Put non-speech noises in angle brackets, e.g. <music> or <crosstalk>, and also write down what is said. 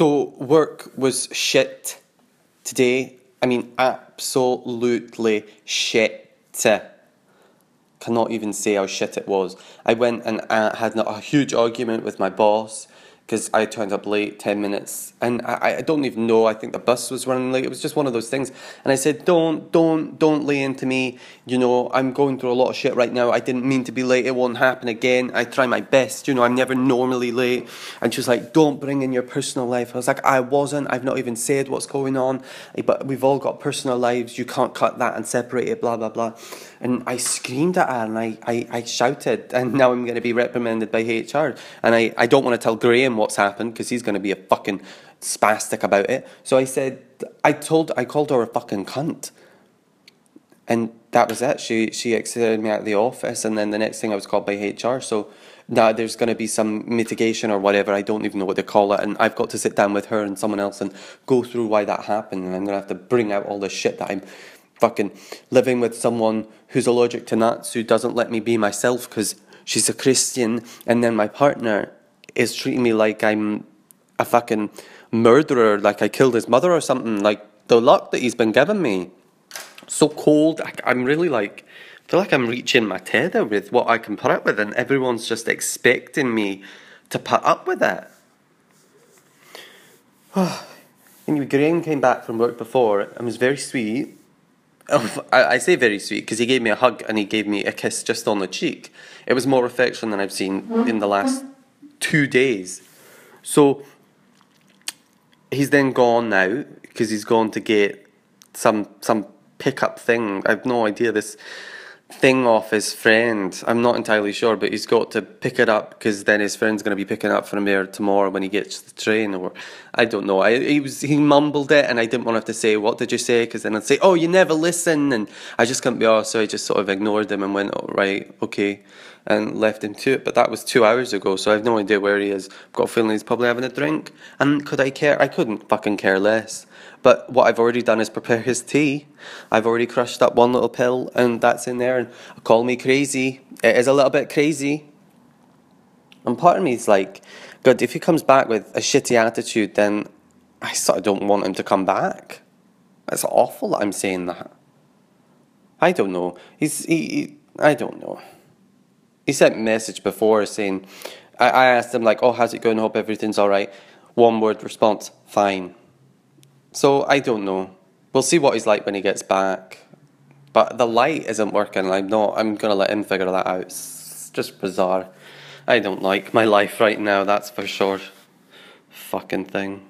So work was shit today. I mean, absolutely shit. Cannot even say how shit it was. I went and uh, had a huge argument with my boss because I turned up late, 10 minutes, and I, I don't even know, I think the bus was running late, it was just one of those things, and I said, don't, don't, don't lay into me, you know, I'm going through a lot of shit right now, I didn't mean to be late, it won't happen again, I try my best, you know, I'm never normally late, and she was like, don't bring in your personal life, I was like, I wasn't, I've not even said what's going on, eh, but we've all got personal lives, you can't cut that and separate it, blah, blah, blah, and I screamed at her, and I, I, I shouted, and now I'm going to be reprimanded by HR, and I, I don't want to tell Graham what's happened because he's going to be a fucking spastic about it. So I said, I told, I called her a fucking cunt. And that was it. She she exited me out of the office, and then the next thing I was called by HR. So now there's going to be some mitigation or whatever. I don't even know what they call it, and I've got to sit down with her and someone else and go through why that happened. And I'm going to have to bring out all the shit that I'm fucking living with someone who's allergic to nuts, who doesn't let me be myself because she's a Christian, and then my partner is treating me like I'm a fucking murderer, like I killed his mother or something. Like the luck that he's been giving me, so cold. I, I'm really like, I feel like I'm reaching my tether with what I can put up with, and everyone's just expecting me to put up with it. <sighs> anyway, Graham came back from work before and was very sweet. Oh, <laughs> I, I say very sweet because he gave me a hug and he gave me a kiss just on the cheek. It was more affection than I've seen in the last two days. So he's then gone now because he's gone to get some some pickup thing. I've no idea this thing off his friend. I'm not entirely sure, but he's got to pick it up because then his friend's going to be picking up from there tomorrow when he gets the train, or I don't know. I he was he mumbled it, and I didn't want to have to say what did you say because then I'd say oh you never listen, and I just couldn't be oh, asked, so I just sort of ignored him and went oh, right okay and left him to it. But that was two hours ago, so I have no idea where he is. I've got a feeling he's probably having a drink. And could I care? I couldn't fucking care less. But what I've already done is prepare his tea. I've already crushed up one little pill, and that's in there. And call me crazy. It is a little bit crazy. And part of me is like, God, if he comes back with a shitty attitude, then I sort of don't want him to come back. It's awful that I'm saying that. I don't know. He's he, he I don't know he sent a message before saying, I, I asked him, like, oh, how's it going? Hope everything's all right. One word response, fine. So I don't know. We'll see what he's like when he gets back. But the light isn't working. I'm not, I'm to let him figure that out. It's just bizarre. I don't like my life right now, that's for sure. Fucking thing.